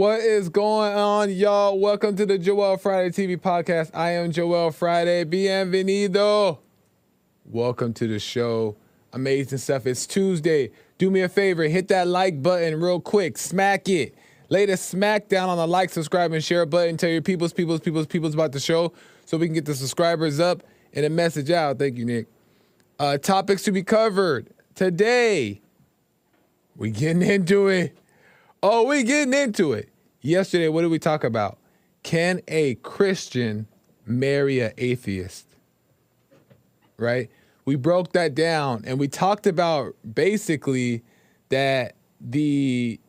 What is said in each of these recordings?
What is going on, y'all? Welcome to the Joel Friday TV podcast. I am Joel Friday. Bienvenido. Welcome to the show. Amazing stuff. It's Tuesday. Do me a favor, hit that like button real quick. Smack it. Lay the smack down on the like, subscribe, and share button. Tell your peoples, peoples, peoples, peoples about the show so we can get the subscribers up and a message out. Thank you, Nick. Uh, topics to be covered today. We getting into it. Oh, we getting into it. Yesterday, what did we talk about? Can a Christian marry an atheist? Right? We broke that down and we talked about basically that the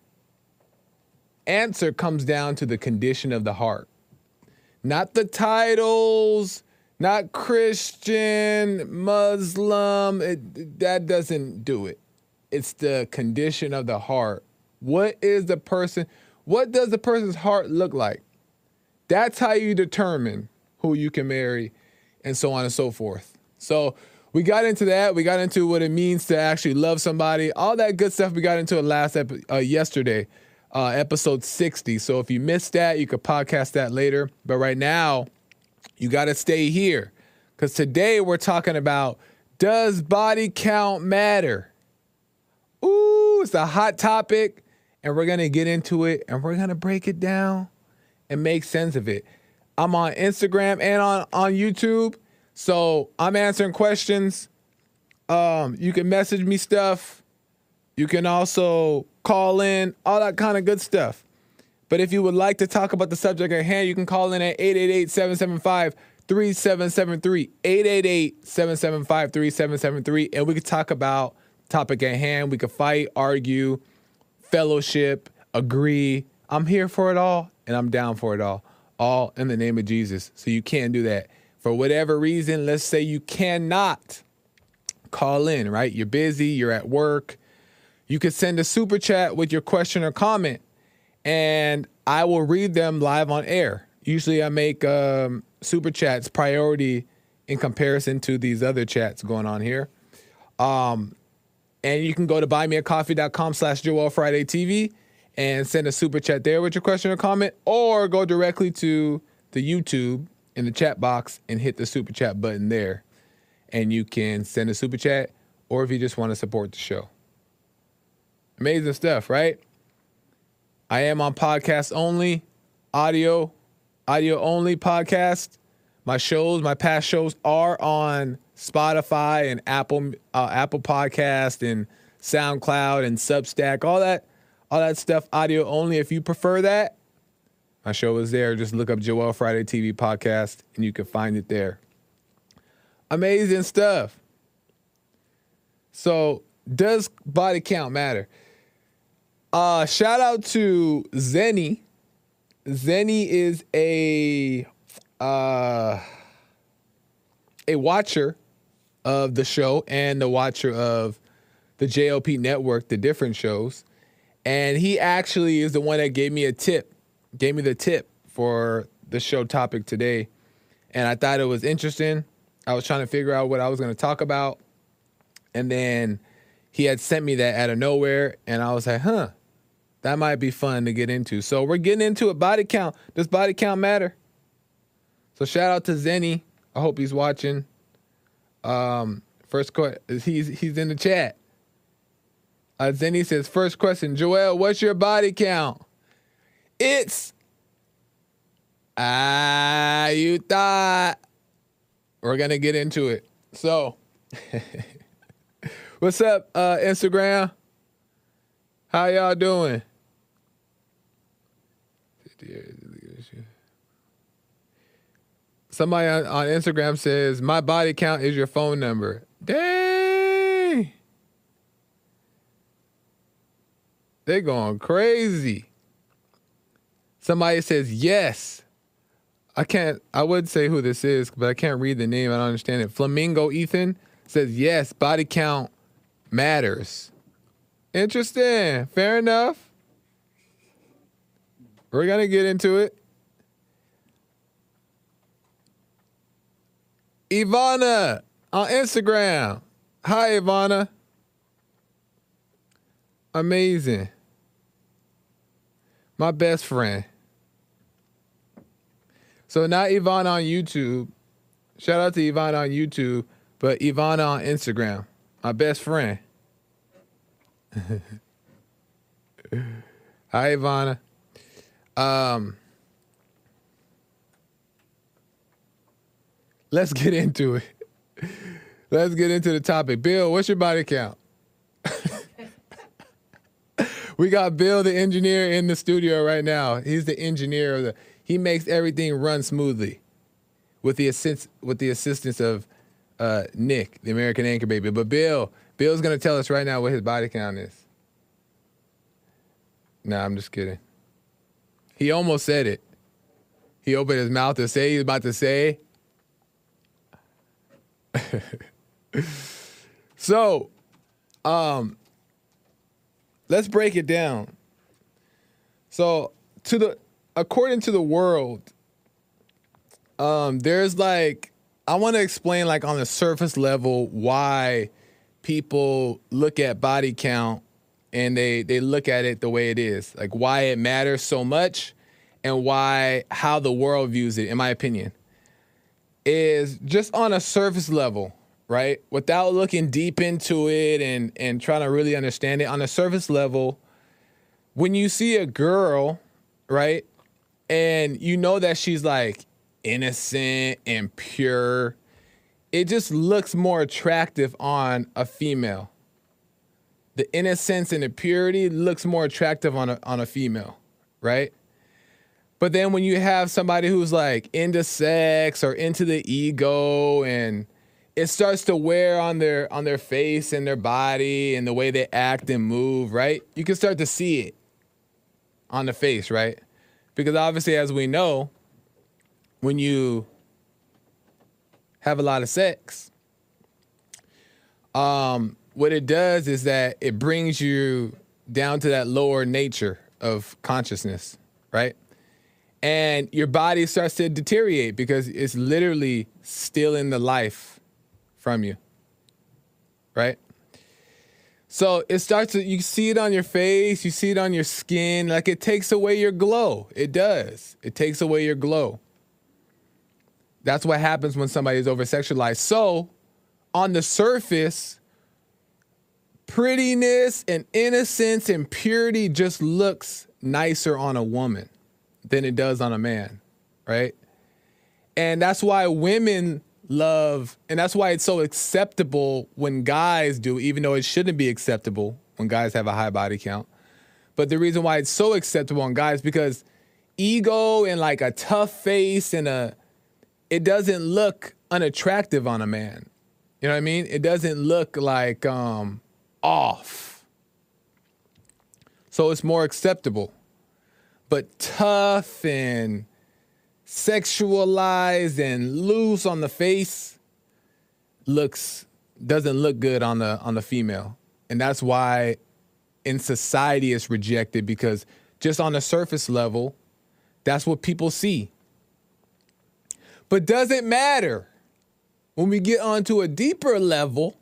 answer comes down to the condition of the heart. Not the titles, not Christian, Muslim, it, that doesn't do it. It's the condition of the heart. What is the person, what does the person's heart look like? That's how you determine who you can marry and so on and so forth. So we got into that. We got into what it means to actually love somebody. All that good stuff we got into it last epi- uh, yesterday, uh, episode 60. So if you missed that, you could podcast that later. But right now, you got to stay here because today we're talking about does body count matter? Ooh, it's a hot topic, and we're gonna get into it and we're gonna break it down and make sense of it. I'm on Instagram and on on YouTube, so I'm answering questions. Um, you can message me stuff. You can also call in, all that kind of good stuff. But if you would like to talk about the subject at hand, you can call in at 888 775 3773. 888 775 3773. And we could talk about topic at hand. We could fight, argue, fellowship, agree. I'm here for it all and I'm down for it all. All in the name of Jesus. So you can't do that. For whatever reason, let's say you cannot call in, right? You're busy, you're at work. You could send a super chat with your question or comment and I will read them live on air. Usually I make um, super chats priority in comparison to these other chats going on here. Um, and you can go to buymeacoffee.com slash Joel Friday TV and send a super chat there with your question or comment, or go directly to the YouTube in the chat box and hit the super chat button there. And you can send a super chat, or if you just want to support the show. Amazing stuff, right? I am on podcast only, audio, audio only podcast. My shows, my past shows are on Spotify and Apple uh, Apple Podcast and SoundCloud and Substack, all that, all that stuff, audio only. If you prefer that, my show is there. Just look up Joel Friday TV podcast and you can find it there. Amazing stuff. So, does body count matter? Uh, shout out to Zenny. Zenny is a uh, a watcher of the show and the watcher of the JLP network, the different shows. And he actually is the one that gave me a tip, gave me the tip for the show topic today. And I thought it was interesting. I was trying to figure out what I was going to talk about. And then he had sent me that out of nowhere. And I was like, huh, that might be fun to get into. So we're getting into a Body count. Does body count matter? So shout out to Zenny. I hope he's watching. Um, first question. He's he's in the chat. Uh, Zenny says, first question, Joel, what's your body count? It's ah, you thought. We're gonna get into it. So, what's up, uh, Instagram? How y'all doing? Somebody on, on Instagram says, My body count is your phone number. Dang. They're going crazy. Somebody says, Yes. I can't, I would say who this is, but I can't read the name. I don't understand it. Flamingo Ethan says, Yes, body count matters. Interesting. Fair enough. We're going to get into it. Ivana on Instagram. Hi, Ivana. Amazing. My best friend. So not Ivana on YouTube. Shout out to Ivana on YouTube, but Ivana on Instagram. My best friend. Hi, Ivana. Um, let's get into it. Let's get into the topic. Bill, what's your body count? we got Bill, the engineer, in the studio right now. He's the engineer of the. He makes everything run smoothly, with the assist with the assistance of uh, Nick, the American Anchor Baby. But Bill, Bill's gonna tell us right now what his body count is. Nah, I'm just kidding. He almost said it. He opened his mouth to say he's about to say. so, um, let's break it down. So, to the according to the world, um, there's like I want to explain like on the surface level why people look at body count and they they look at it the way it is, like why it matters so much and why how the world views it in my opinion is just on a surface level, right? Without looking deep into it and and trying to really understand it on a surface level, when you see a girl, right? And you know that she's like innocent and pure, it just looks more attractive on a female the innocence and the purity looks more attractive on a on a female, right? But then when you have somebody who's like into sex or into the ego and it starts to wear on their on their face and their body and the way they act and move, right? You can start to see it on the face, right? Because obviously as we know, when you have a lot of sex, um what it does is that it brings you down to that lower nature of consciousness, right? And your body starts to deteriorate because it's literally stealing the life from you, right? So it starts to, you see it on your face, you see it on your skin, like it takes away your glow. It does. It takes away your glow. That's what happens when somebody is over sexualized. So on the surface, prettiness and innocence and purity just looks nicer on a woman than it does on a man, right? And that's why women love, and that's why it's so acceptable when guys do, even though it shouldn't be acceptable when guys have a high body count. But the reason why it's so acceptable on guys because ego and like a tough face and a it doesn't look unattractive on a man. You know what I mean? It doesn't look like um off. So it's more acceptable. But tough and sexualized and loose on the face looks doesn't look good on the on the female. And that's why in society it's rejected because just on the surface level, that's what people see. But does it matter when we get onto a deeper level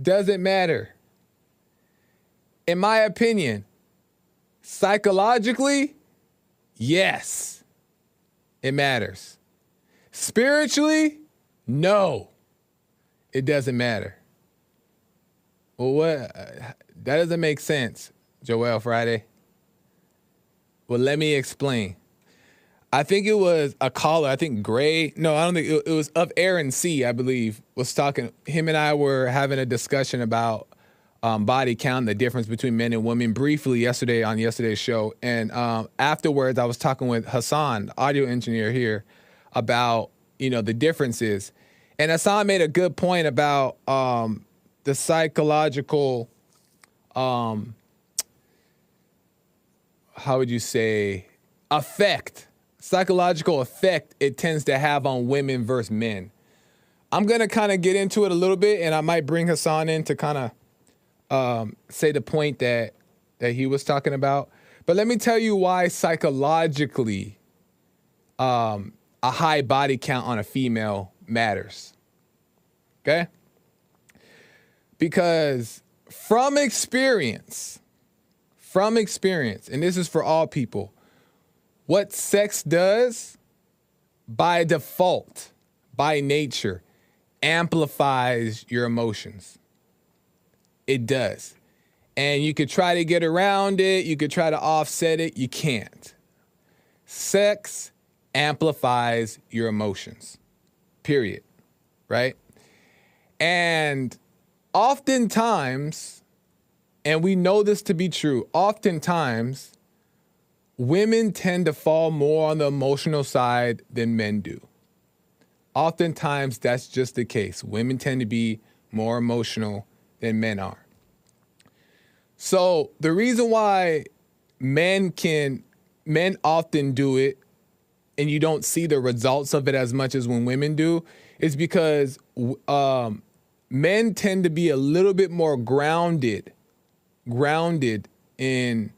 doesn't matter. In my opinion, psychologically, yes, it matters. Spiritually, no, it doesn't matter. Well, what? Uh, that doesn't make sense, Joel Friday. Well, let me explain. I think it was a caller. I think Gray. No, I don't think it, it was of Aaron C. I believe was talking. Him and I were having a discussion about um, body count, the difference between men and women, briefly yesterday on yesterday's show. And um, afterwards, I was talking with Hassan, audio engineer here, about you know the differences. And Hassan made a good point about um, the psychological. Um, how would you say effect psychological effect it tends to have on women versus men. I'm gonna kind of get into it a little bit, and I might bring Hassan in to kind of um, say the point that that he was talking about. But let me tell you why psychologically um, a high body count on a female matters. Okay? Because from experience, from experience, and this is for all people, what sex does by default, by nature, amplifies your emotions. It does. And you could try to get around it, you could try to offset it, you can't. Sex amplifies your emotions, period. Right? And oftentimes, and we know this to be true, oftentimes, women tend to fall more on the emotional side than men do. Oftentimes, that's just the case. Women tend to be more emotional than men are. So, the reason why men can, men often do it and you don't see the results of it as much as when women do is because um, men tend to be a little bit more grounded, grounded in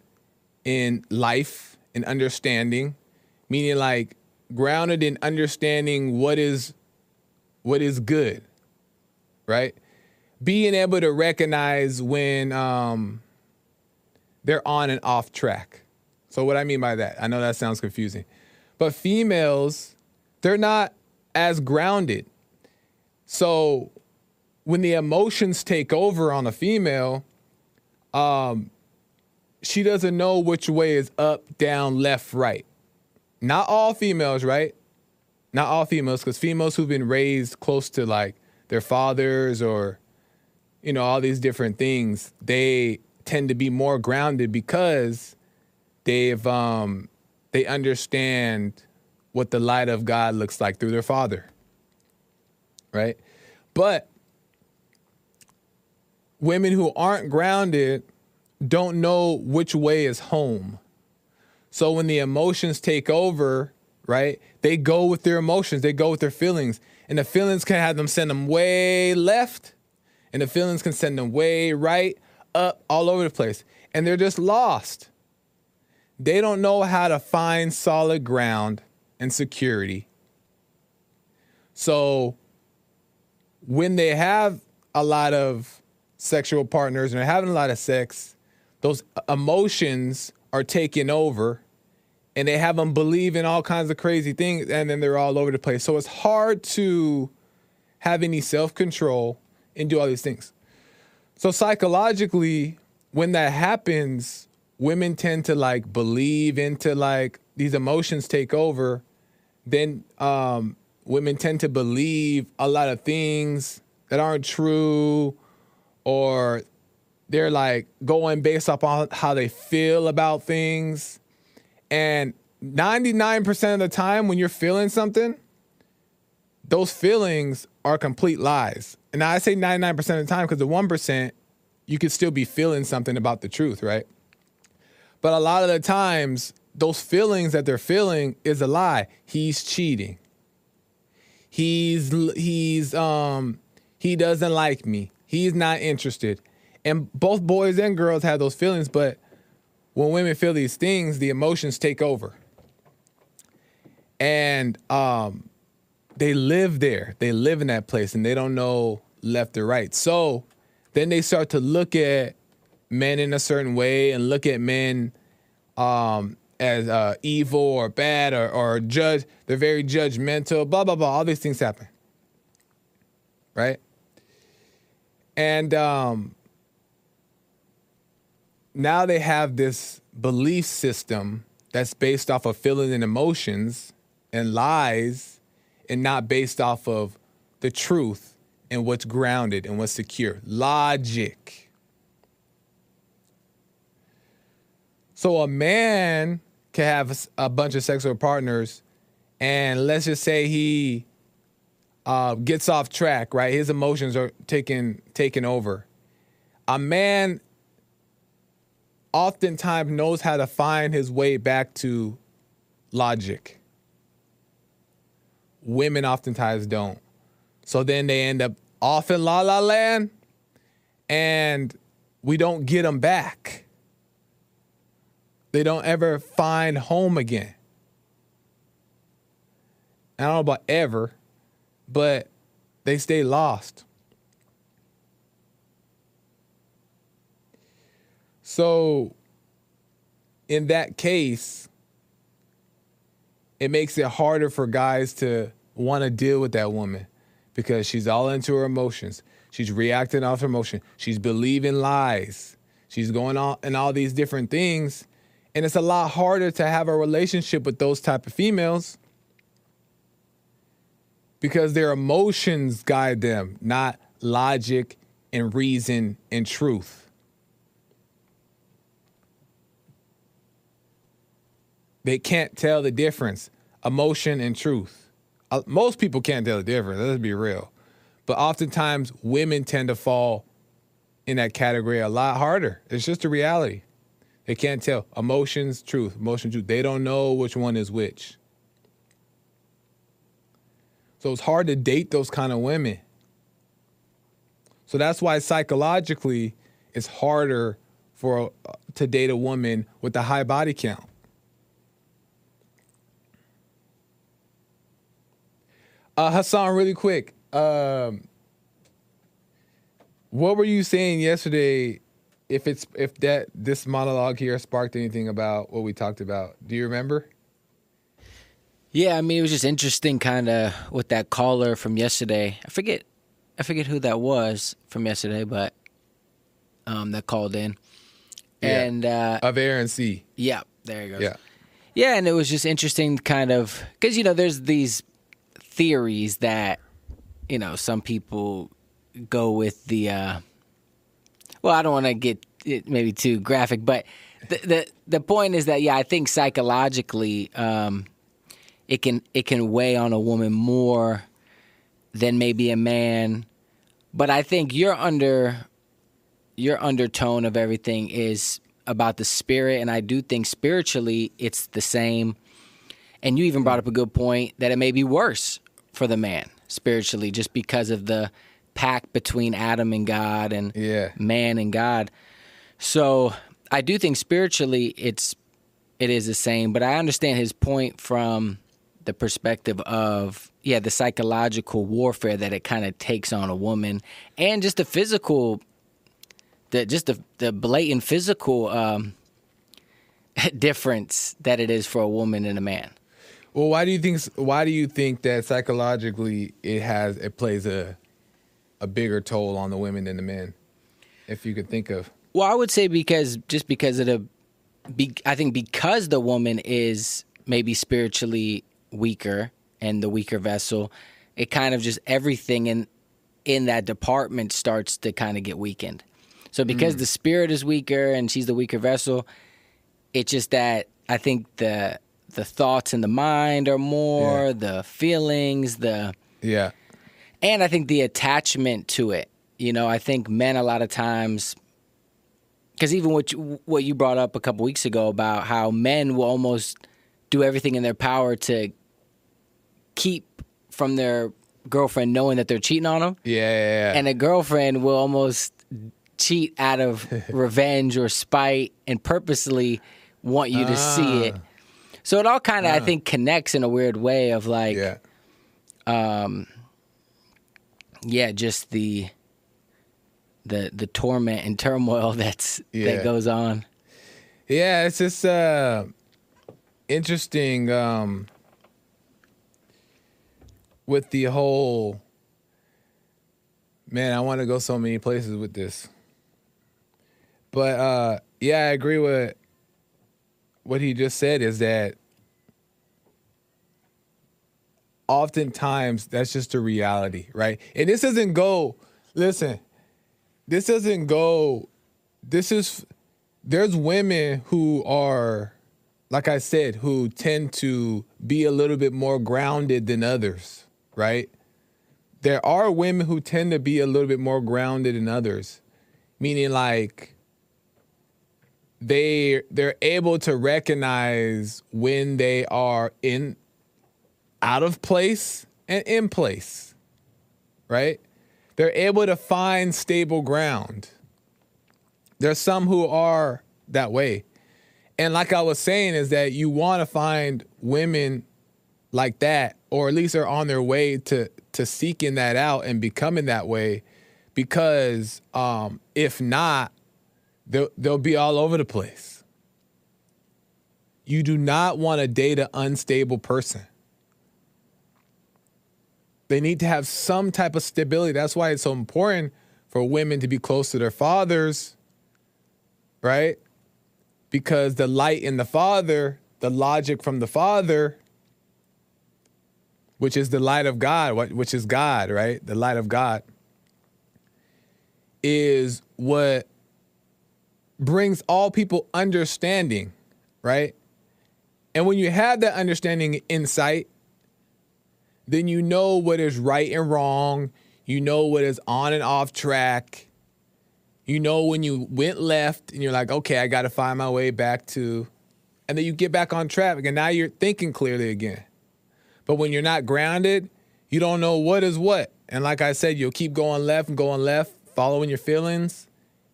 in life and understanding, meaning like grounded in understanding what is what is good, right? Being able to recognize when um, they're on and off track. So what I mean by that, I know that sounds confusing, but females, they're not as grounded. So when the emotions take over on a female, um, she doesn't know which way is up, down, left, right. Not all females, right? Not all females, because females who've been raised close to like their fathers or, you know, all these different things, they tend to be more grounded because they've um, they understand what the light of God looks like through their father. Right? But women who aren't grounded don't know which way is home. So when the emotions take over, right, they go with their emotions, they go with their feelings. And the feelings can have them send them way left, and the feelings can send them way right, up, all over the place. And they're just lost. They don't know how to find solid ground and security. So when they have a lot of sexual partners and they're having a lot of sex, those emotions are taking over and they have them believe in all kinds of crazy things and then they're all over the place. So it's hard to have any self control and do all these things. So psychologically, when that happens, women tend to like believe into like these emotions take over. Then um, women tend to believe a lot of things that aren't true or they're like going based upon how they feel about things. And 99% of the time when you're feeling something, those feelings are complete lies. And I say 99% of the time because the 1%, you could still be feeling something about the truth, right? But a lot of the times, those feelings that they're feeling is a lie. He's cheating. He's he's um he doesn't like me. He's not interested. And both boys and girls have those feelings, but when women feel these things, the emotions take over. And um, they live there. They live in that place and they don't know left or right. So then they start to look at men in a certain way and look at men um, as uh, evil or bad or, or judge. They're very judgmental, blah, blah, blah. All these things happen. Right? And um, now they have this belief system that's based off of feelings and emotions and lies and not based off of the truth and what's grounded and what's secure. Logic. So a man can have a bunch of sexual partners, and let's just say he uh, gets off track, right? His emotions are taken taken over. A man oftentimes knows how to find his way back to logic. Women oftentimes don't. So then they end up off in la la land and we don't get them back. They don't ever find home again. I don't know about ever, but they stay lost. So in that case, it makes it harder for guys to want to deal with that woman because she's all into her emotions. She's reacting off her emotion. She's believing lies. She's going on and all these different things. And it's a lot harder to have a relationship with those type of females because their emotions guide them, not logic and reason and truth. They can't tell the difference, emotion and truth. Uh, most people can't tell the difference, let's be real. But oftentimes, women tend to fall in that category a lot harder. It's just a reality. They can't tell emotions, truth, emotion, truth. They don't know which one is which. So it's hard to date those kind of women. So that's why psychologically it's harder for uh, to date a woman with a high body count. Uh, Hassan, really quick. Um, what were you saying yesterday? If it's if that this monologue here sparked anything about what we talked about, do you remember? Yeah, I mean it was just interesting, kind of with that caller from yesterday. I forget, I forget who that was from yesterday, but um, that called in, Yeah. and uh, Of Air and C. yeah, there you go. Yeah. Yeah, and it was just interesting, kind of, because you know, there's these theories that you know some people go with the. uh Well, I don't want to get it maybe too graphic, but the the the point is that yeah, I think psychologically, um, it can it can weigh on a woman more than maybe a man, but I think your under your undertone of everything is about the spirit and I do think spiritually it's the same. And you even brought up a good point that it may be worse for the man spiritually just because of the pact between Adam and God and Yeah. man and God. So I do think spiritually it's it is the same, but I understand his point from the perspective of yeah, the psychological warfare that it kind of takes on a woman and just the physical the just the the blatant physical um difference that it is for a woman and a man. Well, why do you think? Why do you think that psychologically it has it plays a a bigger toll on the women than the men? If you could think of, Well, I would say because just because of the, be, I think because the woman is maybe spiritually weaker and the weaker vessel, it kind of just everything in in that department starts to kind of get weakened. So because hmm. the spirit is weaker and she's the weaker vessel, it's just that I think the the thoughts in the mind are more, Yeah. the feelings, the yeah, and I think the attachment to it. You know, I think men a lot of times, because even what you, what you brought up a couple weeks ago about how men will almost do everything in their power to keep from their girlfriend knowing that they're cheating on them, yeah, yeah, yeah. and a girlfriend will almost cheat out of revenge or spite and purposely want you to see it. Ah. So it all kind of, I think, connects in a weird way of like, yeah. yeah, just the the the torment and turmoil that's Yeah. that goes on. Yeah, it's just uh interesting um with the whole man, I want to go so many places with this. But uh yeah, I agree with what he just said is that oftentimes that's just a reality, right? And this doesn't go listen, this doesn't go this is there's women who are like I said who tend to be a little bit more grounded than others, right? There are women who tend to be a little bit more grounded than others, meaning like they they're able to recognize when they are in out of place and in place, right? They're able to find stable ground. There's some who are that way. And like I was saying, is that you want to find women like that, or at least are on their way to to seeking that out and becoming that way, because um, if not, they'll they'll be all over the place. You do not want to date an unstable person. They need to have some type of stability. That's why it's so important for women to be close to their fathers, right? Because the light in the father, the logic from the father, which is the light of God, which is God, right? The light of God is what brings all people understanding, right? And when you have that understanding insight, then you know what is right and wrong. You know what is on and off track. You know when you went left and you're like, okay, I got to find my way back to, and then you get back on track and now you're thinking clearly again. But when you're not grounded, you don't know what is what. And like I said, you'll keep going left and going left, following your feelings,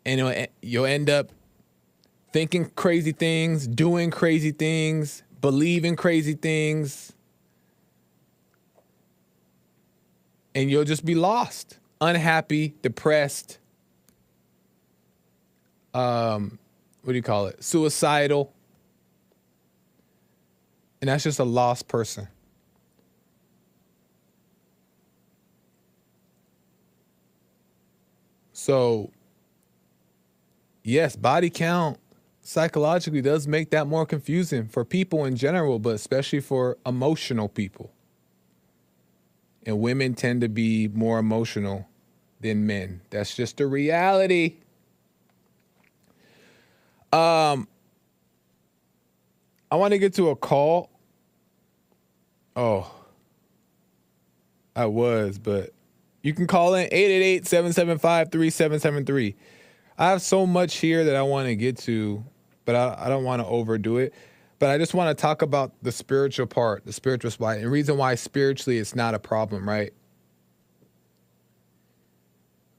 and you'll, you'll end up thinking crazy things, doing crazy things, believing crazy things and you'll just be lost, unhappy, depressed. Um, what do you call it? Suicidal. And that's just a lost person. So, yes, body count psychologically does make that more confusing for people in general, but especially for emotional people and women tend to be more emotional than men. That's just a reality. Um, I want to get to a call. Oh, I was, but you can call in 888 775 3773. I have so much here that I want to get to, but I, I don't want to overdo it. But I just want to talk about the spiritual part, the spiritual spot, and reason why spiritually it's not a problem, right?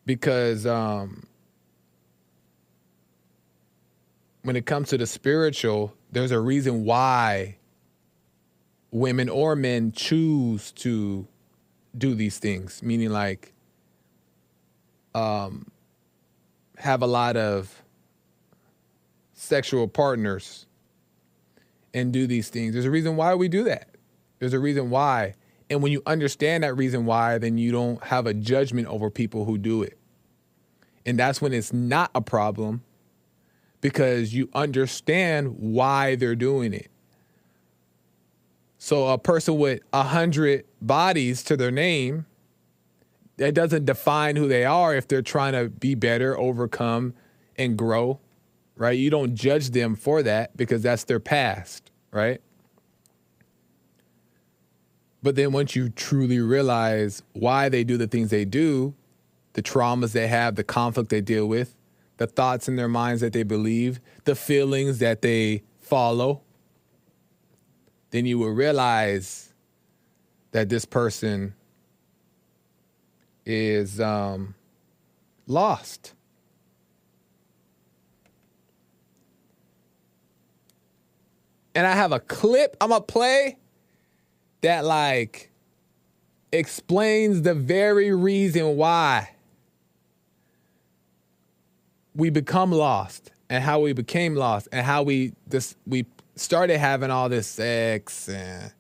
Because um, when it comes to the spiritual, there's a reason why women or men choose to do these things, meaning like um, have a lot of sexual partners and do these things. There's a reason why we do that. There's a reason why. And when you understand that reason why, then you don't have a judgment over people who do it. And that's when it's not a problem because you understand why they're doing it. So a person with a hundred bodies to their name, that doesn't define who they are if they're trying to be better, overcome, and grow right? You don't judge them for that because that's their past, right? But then once you truly realize why they do the things they do, the traumas they have, the conflict they deal with, the thoughts in their minds that they believe, the feelings that they follow, then you will realize that this person is um, lost. and I have a clip I'm gonna play that like explains the very reason why we become lost and how we became lost and how we this we started having all this sex and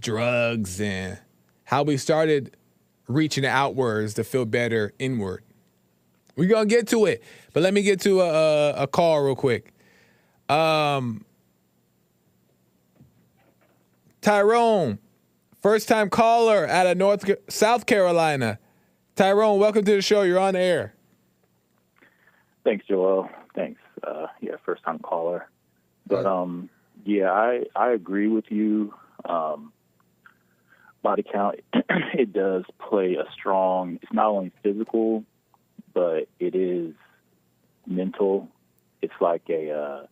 drugs and how we started reaching outwards to feel better inward. We're gonna get to it, but let me get to a, a, a call real quick. Um, Tyrone, first time caller out of North South Carolina. Tyrone, welcome to the show. You're on air. Thanks, Joel. Thanks. Uh, yeah, first time caller. But um, yeah, I I agree with you. Um, body count it does play a strong. It's not only physical, but it is mental. It's like a uh,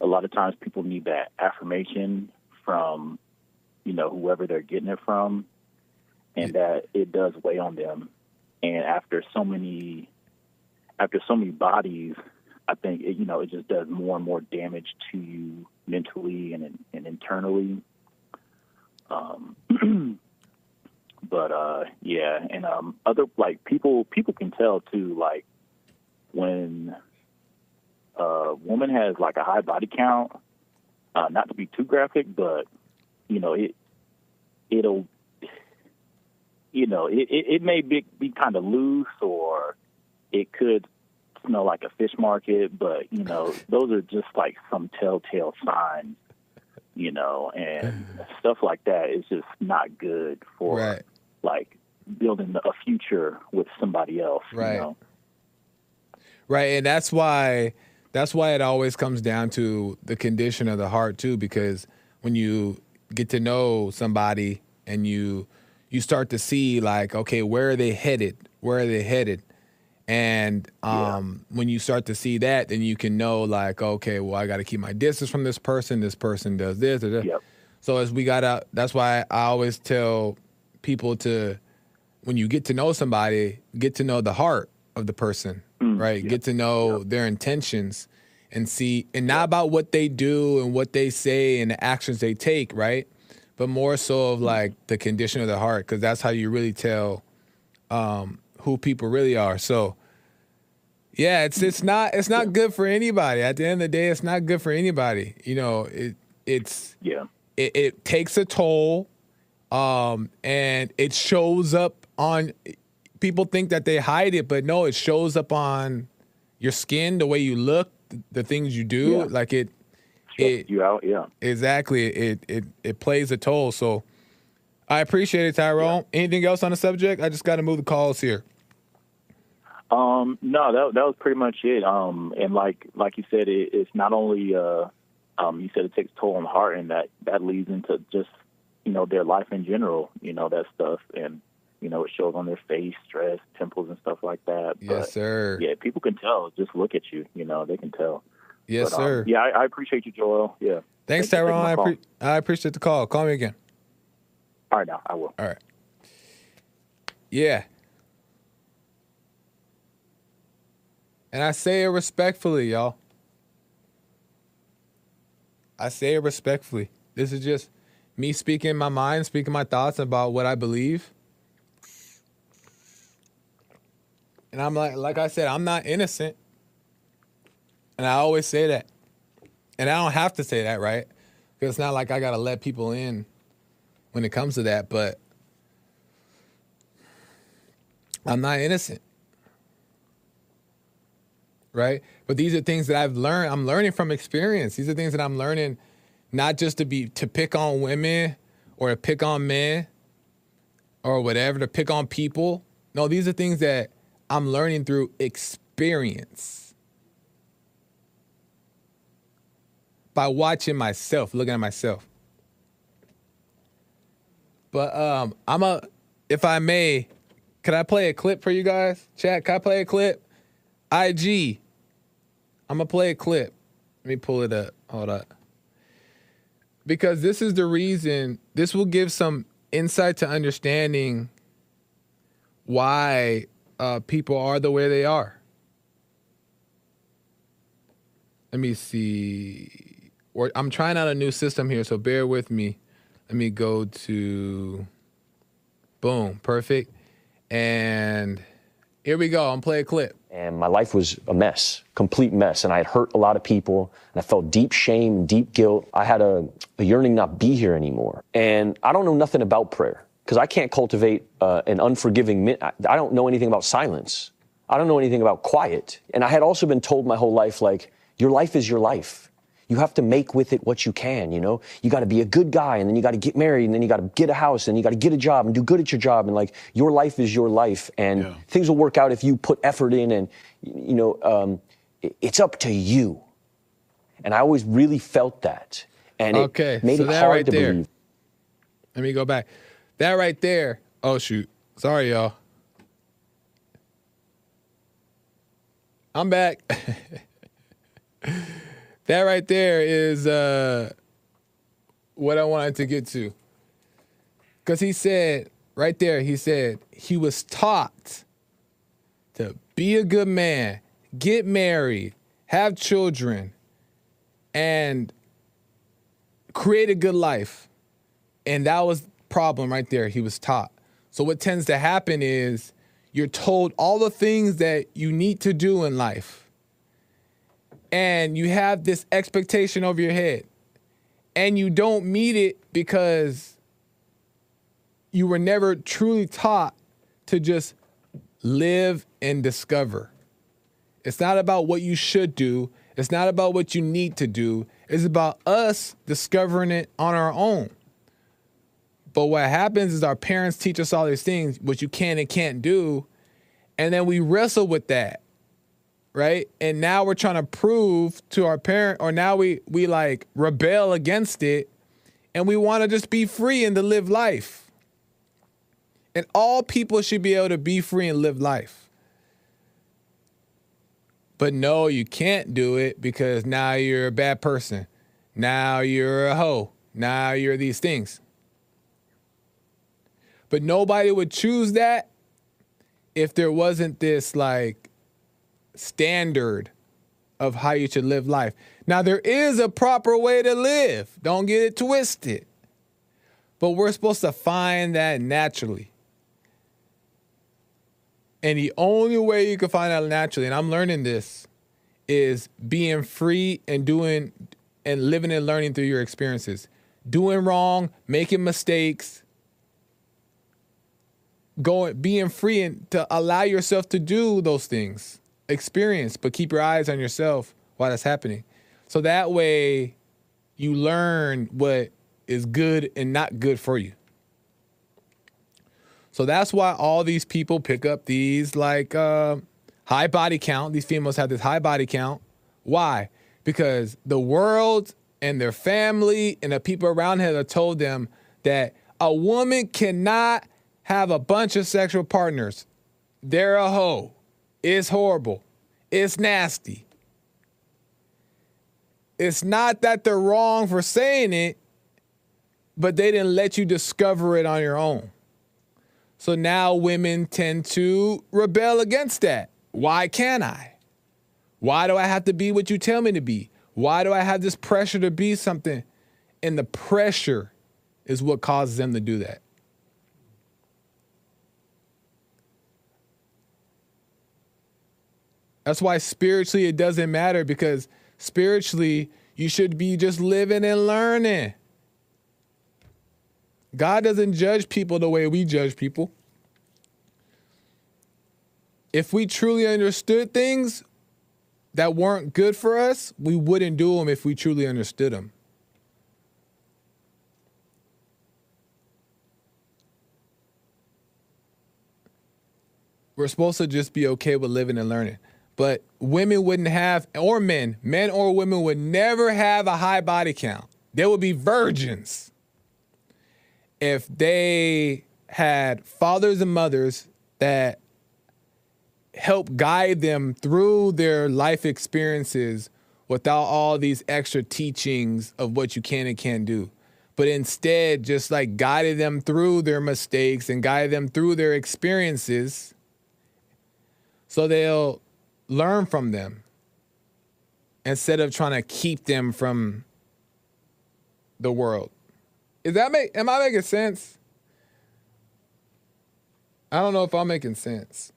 a lot of times people need that affirmation from, you know, whoever they're getting it from, and that it does weigh on them. And after so many, after so many bodies, I think it, you know it just does more and more damage to you mentally and and internally. Um, but uh, yeah, and um, other like people people can tell too, like when a woman has like a high body count, Uh, not to be too graphic, but you know it it'll you know it it, it may be be kind of loose or it could smell like a fish market, but you know those are just like some telltale signs. You know, and mm. stuff like that is just not good for Right. like building a future with somebody else. Right. You know? Right, and that's why that's why it always comes down to the condition of the heart too because when you get to know somebody and you you start to see like okay, where are they headed? Where are they headed? And um, when you start to see that, then you can know like, okay, well, I got to keep my distance from this person. This person does this. Or this. Yep. So as we gotta, that's why I always tell people to, when you get to know somebody, get to know the heart of the person, right? Get to know their intentions and see, and not about what they do and what they say and the actions they take, right? But more so of like the condition of the heart, because that's how you really tell um, who people really are. So, yeah, it's it's not it's not good for anybody. At the end of the day, it's not good for anybody. You know, it it's Yeah. it, it takes a toll um and it shows up on people think that they hide it but no it shows up on your skin the way you look the things you do Yeah. like it it you out. Yeah. exactly it it it plays a toll so i appreciate it tyrone anything else on the subject i just got to move the calls here Um, no, that that was pretty much it. Um, and like like you said, it, it's not only uh, um, you said it takes a toll on the heart, and that that leads into just you know their life in general. You know that stuff, and you know it shows on their face, stress, pimples, and stuff like that. yes but, sir Yeah, people can tell. Just look at you. You know they can tell. yes But, um, sir yeah, I, I appreciate you, Joel. Yeah. thanks Thanks tyrone I, appre- I appreciate the call call me again All right, now I will. All right. Yeah. And I say it respectfully, y'all. I say it respectfully. This is just me speaking my mind, speaking my thoughts about what I believe. And I'm like, like I said, I'm not innocent. And I always say that. And I don't have to say that, right? Because it's not like I got to let people in when it comes to that, but I'm not innocent. Right? But these are things that I've learned. I'm learning from experience. These are things that I'm learning not just to be to pick on women or to pick on men or whatever, to pick on people. No, these are things that I'm learning through experience. By watching myself, looking at myself. But um, I'm a, if I may, could I play a clip for you guys? Chat, can I play a clip? IG, I'm gonna play a clip. Let me pull it up. Hold up. Because this is the reason. This will give some insight to understanding why uh, people are the way they are. Let me see. Or I'm trying out a new system here, so bear with me. Let me go to boom, perfect. And here we go. I'm play a clip. and my life was a mess, complete mess. And I had hurt a lot of people, and I felt deep shame, deep guilt. I had a, a yearning not be here anymore. And I don't know nothing about prayer because I can't cultivate uh, an unforgiving. Mi- I I don't know anything about silence. I don't know anything about quiet. And I had also been told my whole life, like, your life is your life. You have to make with it what you can, you know? You got to be a good guy and then you got to get married and then you got to get a house and you got to get a job and do good at your job and like your life is your life and Yeah. things will work out if you put effort in and you know um, it's up to you. And I always really felt that. And it Okay, made so it that hard right to there. believe. Let me go back. That right there. Oh shoot. Sorry, y'all. I'm back. that right there is uh what I wanted to get to. Cuz he said right there he said he was taught to be a good man, get married, have children and create a good life. And that was problem right there. He was taught. So what tends to happen is you're told all the things that you need to do in life. And you have this expectation over your head. and you don't meet it because you were never truly taught to just live and discover. It's not about what you should do, it's not about what you need to do. It's about us discovering it on our own. But what happens is our parents teach us all these things, what you can and can't do, and then we wrestle with that. Right? And now we're trying to prove to our parent or now we we like rebel against it and we want to just be free and to live life. And all people should be able to be free and live life. But no, you can't do it because now you're a bad person. Now you're a hoe. Now you're these things. But nobody would choose that if there wasn't this like standard of how you should live life. Now, there is a proper way to live, don't get it twisted. But we're supposed to find that naturally. And the only way you can find out naturally, and I'm learning this, is being free and doing and living and learning through your experiences. Doing wrong, making mistakes, going being free and to allow yourself to do those things. Experience, but keep your eyes on yourself while that's happening. So that way you learn what is good and not good for you. So that's why all these people pick up these like uh, high body count. These females have this high body count. Why? Because the world and their family and the people around her have told them that a woman cannot have a bunch of sexual partners. They're a hoe. It's horrible. It's nasty. It's not that they're wrong for saying it, but they didn't let you discover it on your own. So now women tend to rebel against that. Why can't I? Why do I have to be what you tell me to be? Why do I have this pressure to be something? And the pressure is what causes them to do that. That's why spiritually it doesn't matter because spiritually you should be just living and learning. God doesn't judge people the way we judge people. If we truly understood things that weren't good for us, we wouldn't do them if we truly understood them. We're supposed to just be okay with living and learning. But women wouldn't have, or men, men or women would never have a high body count. They would be virgins if they had fathers and mothers that help guide them through their life experiences without all these extra teachings of what you can and can't do but instead just like guided them through their mistakes and guided them through their experiences so they'll learn from them instead of trying to keep them from the world is that make am I making sense? I don't know if I'm making sense.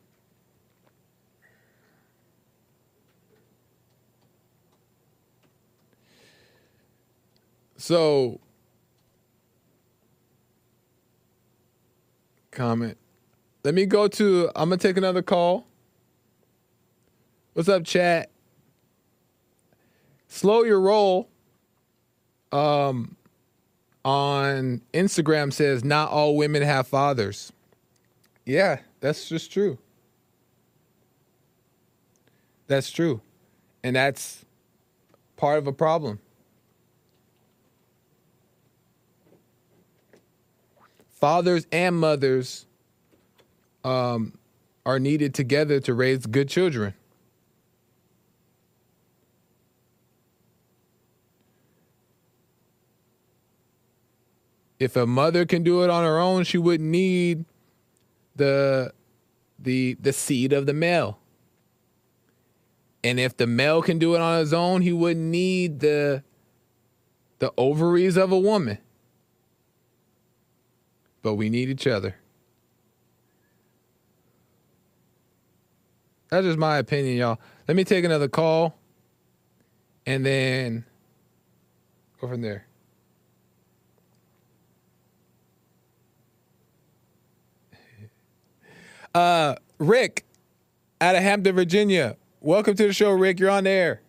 So comment. Let me go to I'm gonna take another call. What's up, chat? Slow your roll. Um on Instagram says not all women have fathers. Yeah, that's just true. That's true. And that's part of a problem. Fathers and mothers um, are needed together to raise good children. If a mother can do it on her own, she wouldn't need the the the seed of the male. And if the male can do it on his own, he wouldn't need the the ovaries of a woman. But we need each other. That's just my opinion, y'all. Let me take another call and then go from there. Uh, Rick, out of Hampton, Virginia. Welcome to the show, Rick. You're on the air.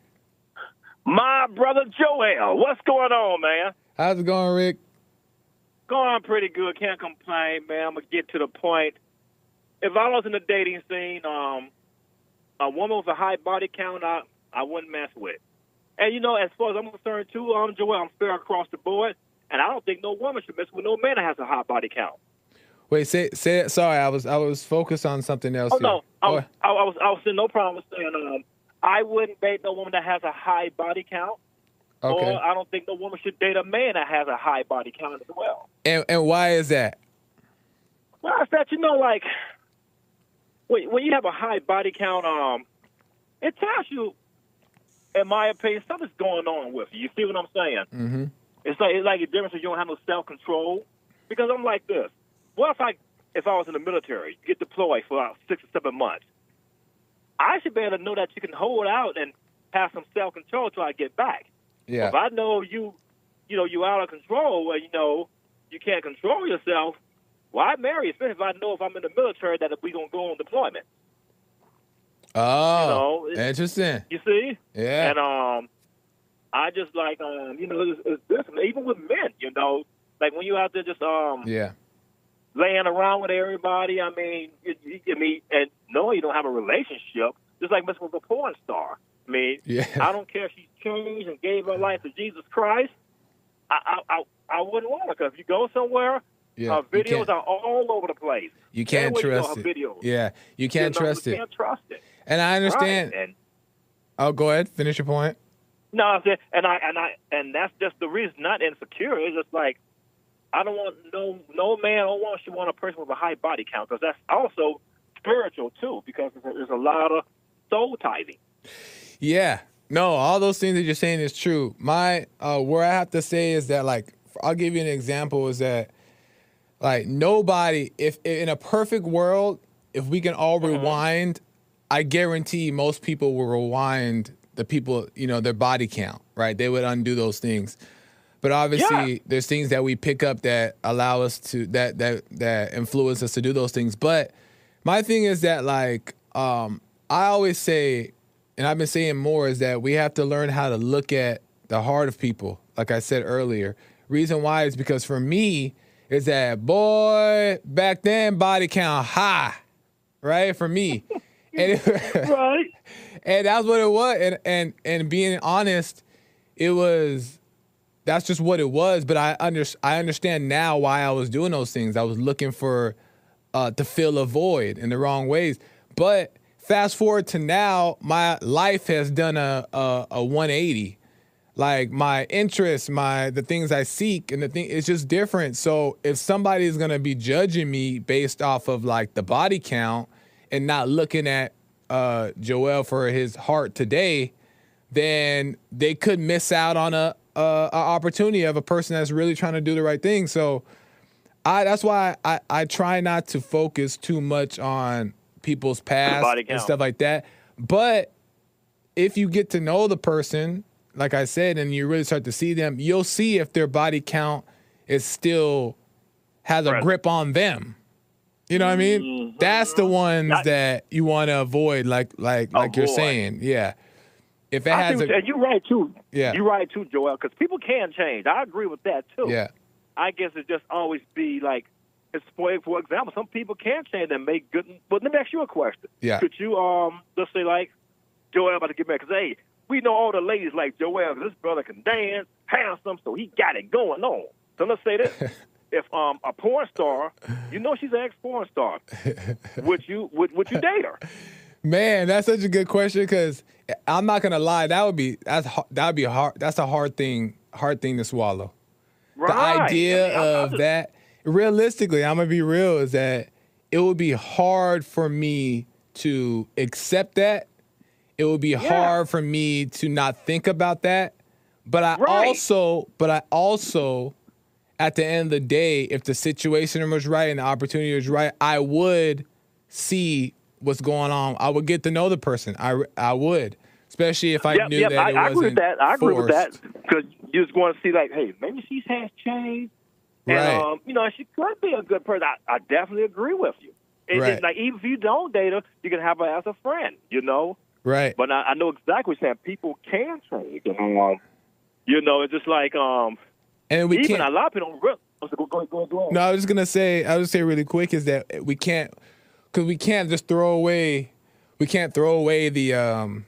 My brother Joel, what's going on, man? How's it going, Rick? Going pretty good. Can't complain, man. I'm gonna get to the point. If I was in the dating scene, um, a woman with a high body count, I I wouldn't mess with. And you know, as far as I'm concerned, too, um, Joel, I'm fair across the board, and I don't think no woman should mess with no man that has a high body count. Wait, say say it. Sorry, I was I was focused on something else. Oh here. no, I was, I, I was I was in no problem with saying um, I wouldn't date no woman that has a high body count. Okay. Or I don't think no woman should date a man that has a high body count as well. And and why is that? Well, it's that you know, like when when you have a high body count, um, it tells you, in my opinion, something's going on with you. You see what I'm saying? Mm-hmm. It's like it's like a difference if you don't have no self control. Because I'm like this. What if I if I was in the military, get deployed for about six or seven months? I should be able to know that you can hold out and have some self control till I get back. Yeah. If I know you, you know, you out of control, or you know, you can't control yourself. Why marry? Especially if I know if I'm in the military that we gonna go on deployment. Oh, know, interesting. You see? Yeah. And um, I just like um, you know, it's, it's different. Even with men, you know, like when you out there just um yeah. Laying around with everybody. I mean, it, I mean, and knowing you don't have a relationship, just like messing with a porn star. I mean, Yeah. I don't care if she's changed and gave her life to Jesus Christ. I I I, I wouldn't want her because if you go somewhere, Yeah. her videos are all over the place. You can't Everywhere you trust go, it. videos. Yeah, you can't You know, trust you it. Can't trust it. And I understand. Right. And Oh, go ahead. Finish your point. No, I said, and I and I and that's just the reason. Not insecure. It's just like I don't want no no man woman should want you want a person with a high body count because that's also spiritual too. Because there's a, there's a lot of soul tithing. Yeah. No, all those things that you're saying is true. My uh where I have to say is that like I'll give you an example is that like nobody if in a perfect world if we can all rewind I guarantee most people will rewind the people, you know, their body count, right? They would undo those things. But obviously Yeah. there's things that we pick up that allow us to that that that influence us to do those things. But my thing is that like um I always say and I've been saying more is that we have to learn how to look at the heart of people. Like I said earlier, reason why is because for me is that boy back then body count high, right? For me, and it, Right. and that's what it was. And and and being honest, it was that's just what it was. But I under I understand now why I was doing those things. I was looking for uh, to fill a void in the wrong ways. But fast forward to now, my life has done a a, a 180. Like my interests, my the things I seek, and the thing it's just different. So if somebody is gonna be judging me based off of like the body count and not looking at uh, Joel for his heart today, then they could miss out on a, a, a opportunity of a person that's really trying to do the right thing. So I that's why I, I try not to focus too much on people's past and stuff like that. But if you get to know the person, like I said, and you really start to see them, you'll see if their body count is still has a Present. grip on them. You know what I mean? That's the ones that you want to avoid, like like like you're saying. Yeah. If it I has what a and you're right too. Yeah. You're right too, Joel. Because people can change. I agree with that too. yeah I guess it just always be like, it's for for example, some people can change and make good. But let me ask you a question. Yeah. Could you um let's say like Joel about to get married? Because hey, we know all the ladies like Joel. 'cause This brother can dance, handsome, so he got it going on. So let's say this: if um a porn star, you know she's an ex porn star, would you would would you date her? Man, that's such a good question because I'm not gonna lie. That would be that's that would be hard. That's a hard thing, hard thing to swallow. Right. The idea I mean, of just- that, realistically, I'm gonna be real, is that it would be hard for me to accept that. It would be hard for me to not think about that. But I Right. also, but I also, at the end of the day, if the situation was right and the opportunity was right, I would see what's going on. I would get to know the person. I, I would, especially if I Yep, knew yep, that I, it I wasn't agree with that. I agree with that because you just want to see like, hey, maybe she has changed, and Right. um, you know, she could be a good person. I, I definitely agree with you. It's Right. like even if you don't date her, you can have her as a friend, you know. Right. But I, I know exactly what you're saying. People can change. Um, you know, it's just like um, And we even can't. a lot of people don't realize. Go, go, go, go. No, I was just gonna say. I was just say really quick is that we can't, because we can't just throw away. We can't throw away the. um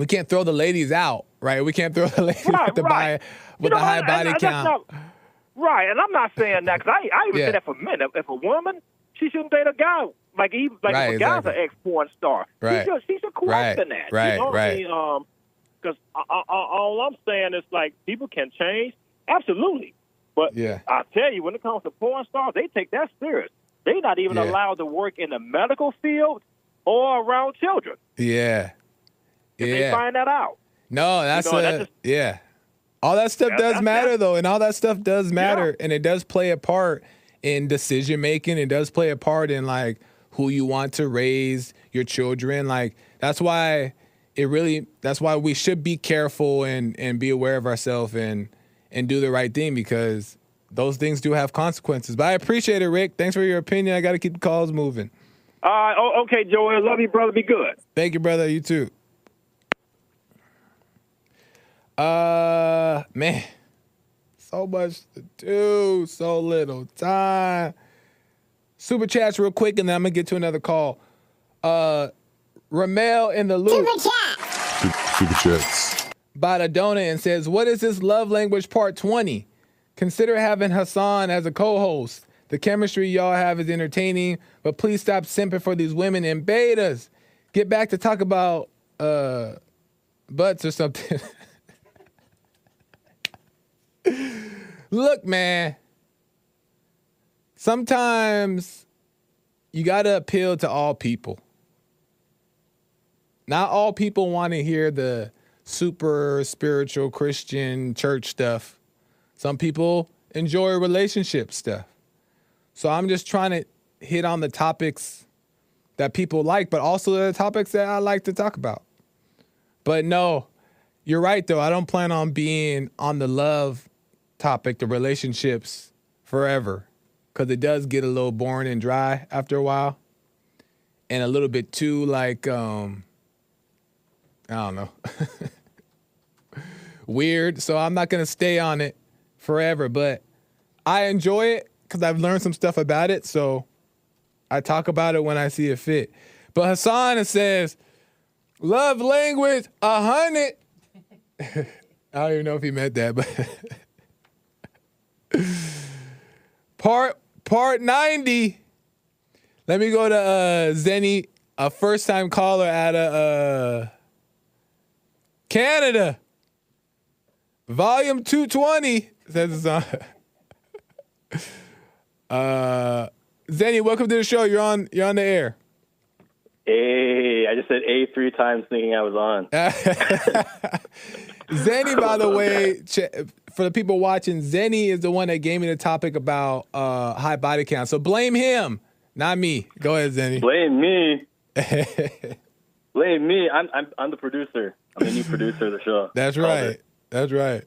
We can't throw the ladies out, right? We can't throw the ladies Right, with the right. bi- with You the know, high and- body that's count. not- right, and I'm not saying that because I, I even Yeah. say that for men. If, a woman, she shouldn't date a guy like even like Right, if a guy's exactly. an ex porn star. Right. She should, she should Right, question that. right, you know? right. I mean, um, because all I'm saying is like people can change, absolutely. But Yeah. I tell you, when it comes to porn stars, they take that serious. They're not even Yeah. allowed to work in the medical field or around children. Yeah. They Yeah. find that out. No, that's know, a, that just- yeah. All that stuff That- does matter that- though, and all that stuff does matter, and it does play a part in decision making. It does play a part in like who you want to raise your children. Like that's why it really. That's why we should be careful and and be aware of ourselves and and do the right thing because those things do have consequences. But I appreciate it, Rick. Thanks for your opinion. I got to keep the calls moving. All right, oh, okay, Joel. Love you, brother. Be good. Thank you, brother. You too. Uh, man, so much to do, so little time. Super chats real quick, and then I'm gonna get to another call. Uh, Ramel in the loop Super chats. by the donut and says, "What is this love language part 20? Consider having Hassan as a co-host. The chemistry y'all have is entertaining, but please stop simping for these women in betas. Get back to talk about uh butts or something." Look, man. Sometimes you got to appeal to all people. Not all people want to hear the super spiritual Christian church stuff. Some people enjoy relationship stuff. So I'm just trying to hit on the topics that people like, but also the topics that I like to talk about. But no, you're right though. I don't plan on being on the love topic, the relationships forever, because it does get a little boring and dry after a while, and a little bit too like um, I don't know, weird. So I'm not gonna stay on it forever, but I enjoy it because I've learned some stuff about it. So I talk about it when I see it fit. But Hassan says, love language a hundred. I don't even know if he meant that, but part part 90. Let me go to uh Zenny, a first time caller out of uh Canada. Volume 220 says it's on. uh Zenny, welcome to the show. You're on you're on the air. Hey, I just said A three times thinking I was on. Zenny, by the way, ch- for the people watching, Zenny is the one that gave me the topic about uh, high body count. So blame him, not me. Go ahead, Zenny. Blame me. Blame me. I'm, I'm I'm the producer. I'm the new producer of the show. That's right. That's right.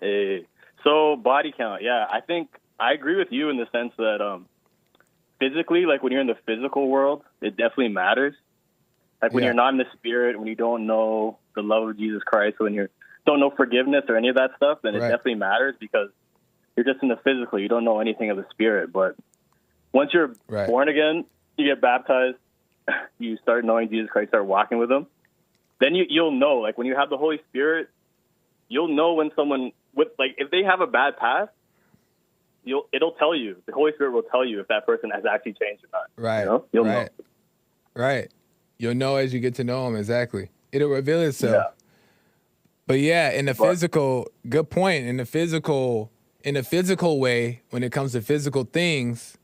Hey. So body count, yeah. I think I agree with you in the sense that um physically, like when you're in the physical world, it definitely matters. Like when Yeah. you're not in the spirit, when you don't know the love of Jesus Christ, when you don't know forgiveness or any of that stuff, then it definitely matters because you're just in the physical. You don't know anything of the spirit. But once you're Right. born again, you get baptized, you start knowing Jesus Christ, start walking with Him. Then you you'll know. Like when you have the Holy Spirit, you'll know when someone with like if they have a bad past, you'll it'll tell you. The Holy Spirit will tell you if that person has actually changed or not. Right. You know? You'll know. right. Right. You'll know as you get to know him. Exactly. It'll reveal itself. Yeah. But yeah, in the But- physical, good point. In the physical, in the physical way, when it comes to physical things,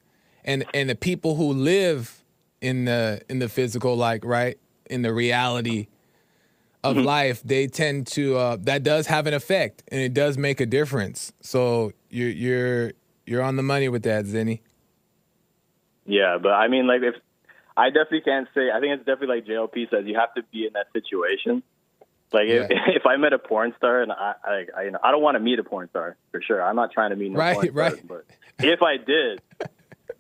and and the people who live in the in the physical, like right in the reality of Mm-hmm. life, they tend to uh, that does have an effect, and it does make a difference. So you're you're you're on the money with that, Zenny. Yeah, but I mean, like if I definitely can't say. I think it's definitely like JLP says. You have to be in that situation. Like if, Yeah. if I met a porn star and I, I, I, you know, I don't want to meet a porn star for sure. I'm not trying to meet no Right, porn right. But if I did,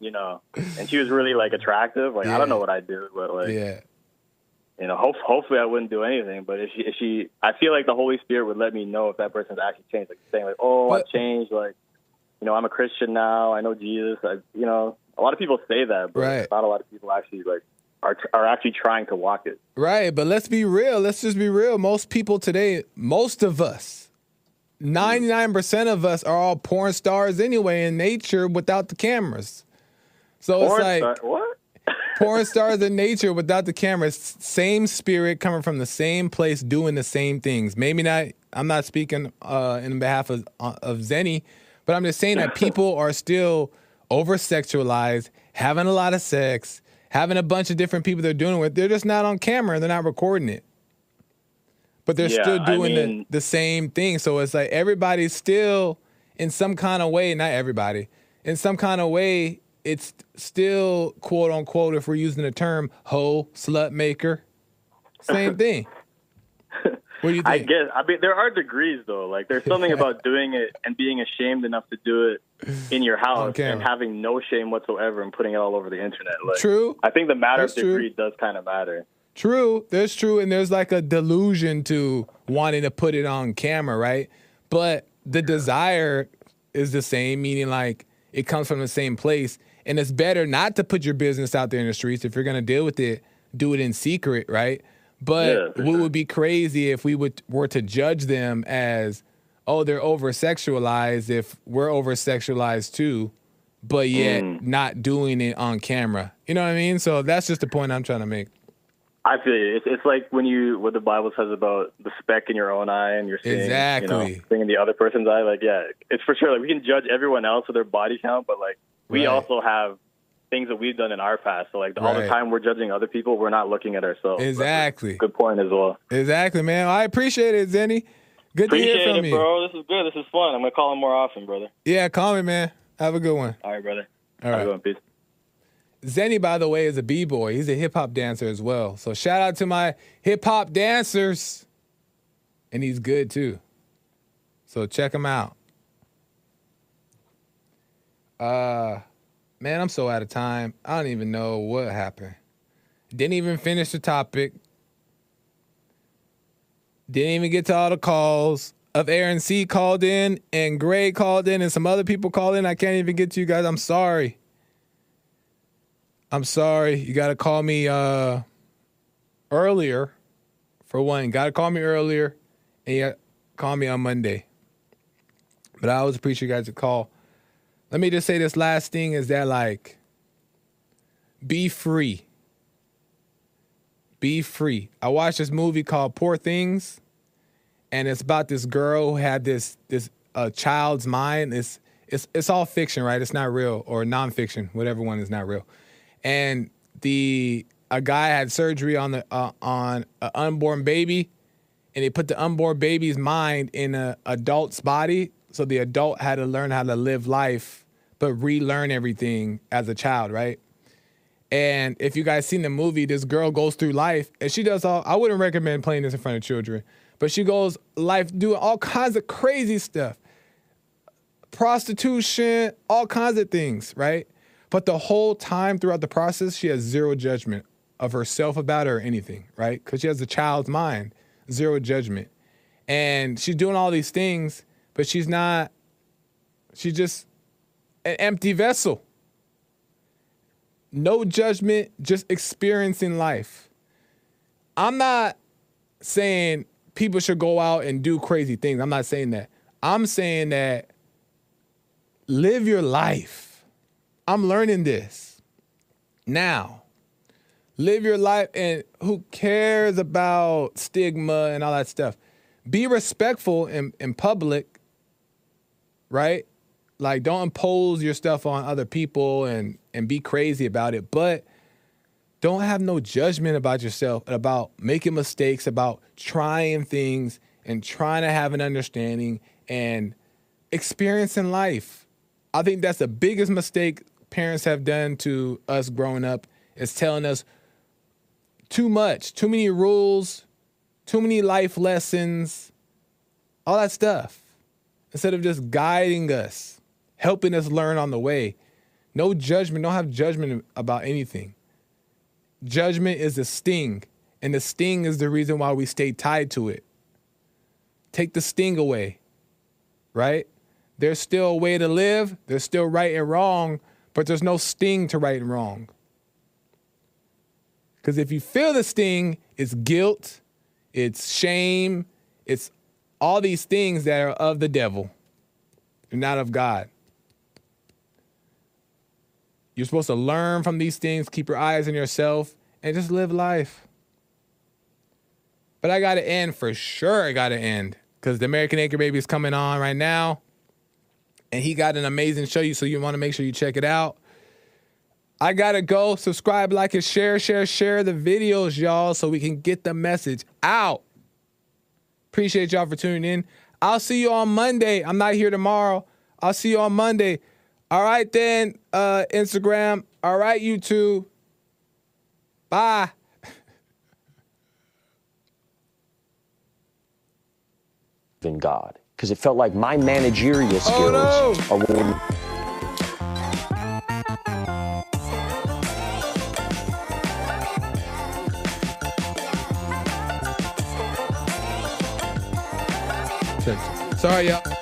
you know, and she was really like attractive. Like I don't know what I'd do, but like Yeah. you know, hope, hopefully I wouldn't do anything. But if she, if she, I feel like the Holy Spirit would let me know if that person's actually changed. Like saying like, oh, But- I've changed. Like, you know, I'm a Christian now. I know Jesus. I, you know, a lot of people say that, but Right. not a lot of people actually like are are actually trying to walk it. Right, but let's be real. Let's just be real. Most people today, most of us, 99% of us are all porn stars anyway in nature without the cameras. So Porn it's like star- what? porn stars in nature without the cameras, same spirit coming from the same place doing the same things. Maybe not I'm not speaking uh, in behalf of uh, of Zenny, but I'm just saying that people are still over sexualized, having a lot of sex, having a bunch of different people they're doing it with. They're just not on camera, they're not recording it. But they're Yeah, still I doing mean- the, the same thing. So it's like everybody's still in some kind of way, not everybody, in some kind of way, it's still quote unquote, if we're using the term hoe, slut maker. Same thing. What do you think? I guess. I mean, there are degrees though. Like, there's something about doing it and being ashamed enough to do it in your house and having no shame whatsoever and putting it all over the internet. Like, True. I think the matter That's of true. degree does kind of matter. True, there's true, and there's like a delusion to wanting to put it on camera, right? But the desire is the same, meaning like it comes from the same place, and it's better not to put your business out there in the streets. If you're gonna deal with it, do it in secret, right? But Yeah, what sure. would be crazy if we would were to judge them as, oh, they're over sexualized. If we're over sexualized too, but yet Mm. not doing it on camera. You know what I mean? So that's just the point I'm trying to make. I feel you. It's, it's like when you what the Bible says about the speck in your own eye and you're seeing you Exactly. know, seeing in the other person's eye. Like, yeah, it's for sure. Like we can judge everyone else with their body count, but like we Right. also have things that we've done in our past. So like all the time we're judging other people, we're not looking at ourselves. Exactly. Good point as well. Exactly, man. I appreciate it, Zenny. Good to hear Appreciate from it, you. bro. This is good. This is fun. I'm gonna call him more often, brother. Yeah, call me, man. Have a good one. All right, brother. All Have a good one. Peace. Zenny, by the way, is a b-boy. He's a hip hop dancer as well. So shout out to my hip hop dancers. And he's good too. So check him out. Uh man, I'm so out of time. I don't even know what happened. Didn't even finish the topic. Didn't even get to all the calls. Of Aaron C called in and Gray called in and some other people called in. I can't even get to you guys. I'm sorry. I'm sorry. You got to call me uh, earlier, for one. Got to call me earlier, and you call me on Monday. But I always appreciate you guys' to call. Let me just say this last thing is that like, be free. Be free. I watched this movie called Poor Things, and it's about this girl who had this this uh, child's mind. It's it's it's all fiction, right? It's not real or nonfiction, whatever one is not real and the a guy had surgery on the uh, on an unborn baby, and they put the unborn baby's mind in an adult's body, so the adult had to learn how to live life, but relearn everything as a child, right? And if you guys seen the movie, this girl goes through life, and she does all. I wouldn't recommend playing this in front of children, but she goes life doing all kinds of crazy stuff, prostitution, all kinds of things, right? But the whole time throughout the process, she has zero judgment of herself about her or anything, right? Because she has a child's mind, zero judgment. And she's doing all these things, but she's not, she's just an empty vessel. No judgment, just experiencing life. I'm not saying people should go out and do crazy things. I'm not saying that. I'm saying that live your life. I'm learning this now. Live your life, and who cares about stigma and all that stuff? Be respectful in, in public, right? Like, don't impose your stuff on other people and, and be crazy about it, but don't have no judgment about yourself, about making mistakes, about trying things and trying to have an understanding and experiencing life. I think that's the biggest mistake parents have done to us growing up is telling us too much, too many rules, too many life lessons, all that stuff. Instead of just guiding us, helping us learn on the way. No judgment. Don't have judgment about anything. Judgment is a sting, and the sting is the reason why we stay tied to it. Take the sting away, right? There's still a way to live, there's still right and wrong, but there's no sting to right and wrong. Because if you feel the sting, it's guilt, it's shame, it's all these things that are of the devil not of God. You're supposed to learn from these things, keep your eyes on yourself, and just live life. But I got to end for sure. I got to end because the American Anchor Baby is coming on right now. And he got an amazing show, you so you want to make sure you check it out. I gotta go. Subscribe, like, and share, share, share the videos, y'all, so we can get the message out. Appreciate y'all for tuning in. I'll see you on Monday. I'm not here tomorrow. I'll see you on Monday. All right, then, uh, Instagram. All right, YouTube. Bye. in God because it felt like my managerial skills Oh, no. are when Sorry, y'all.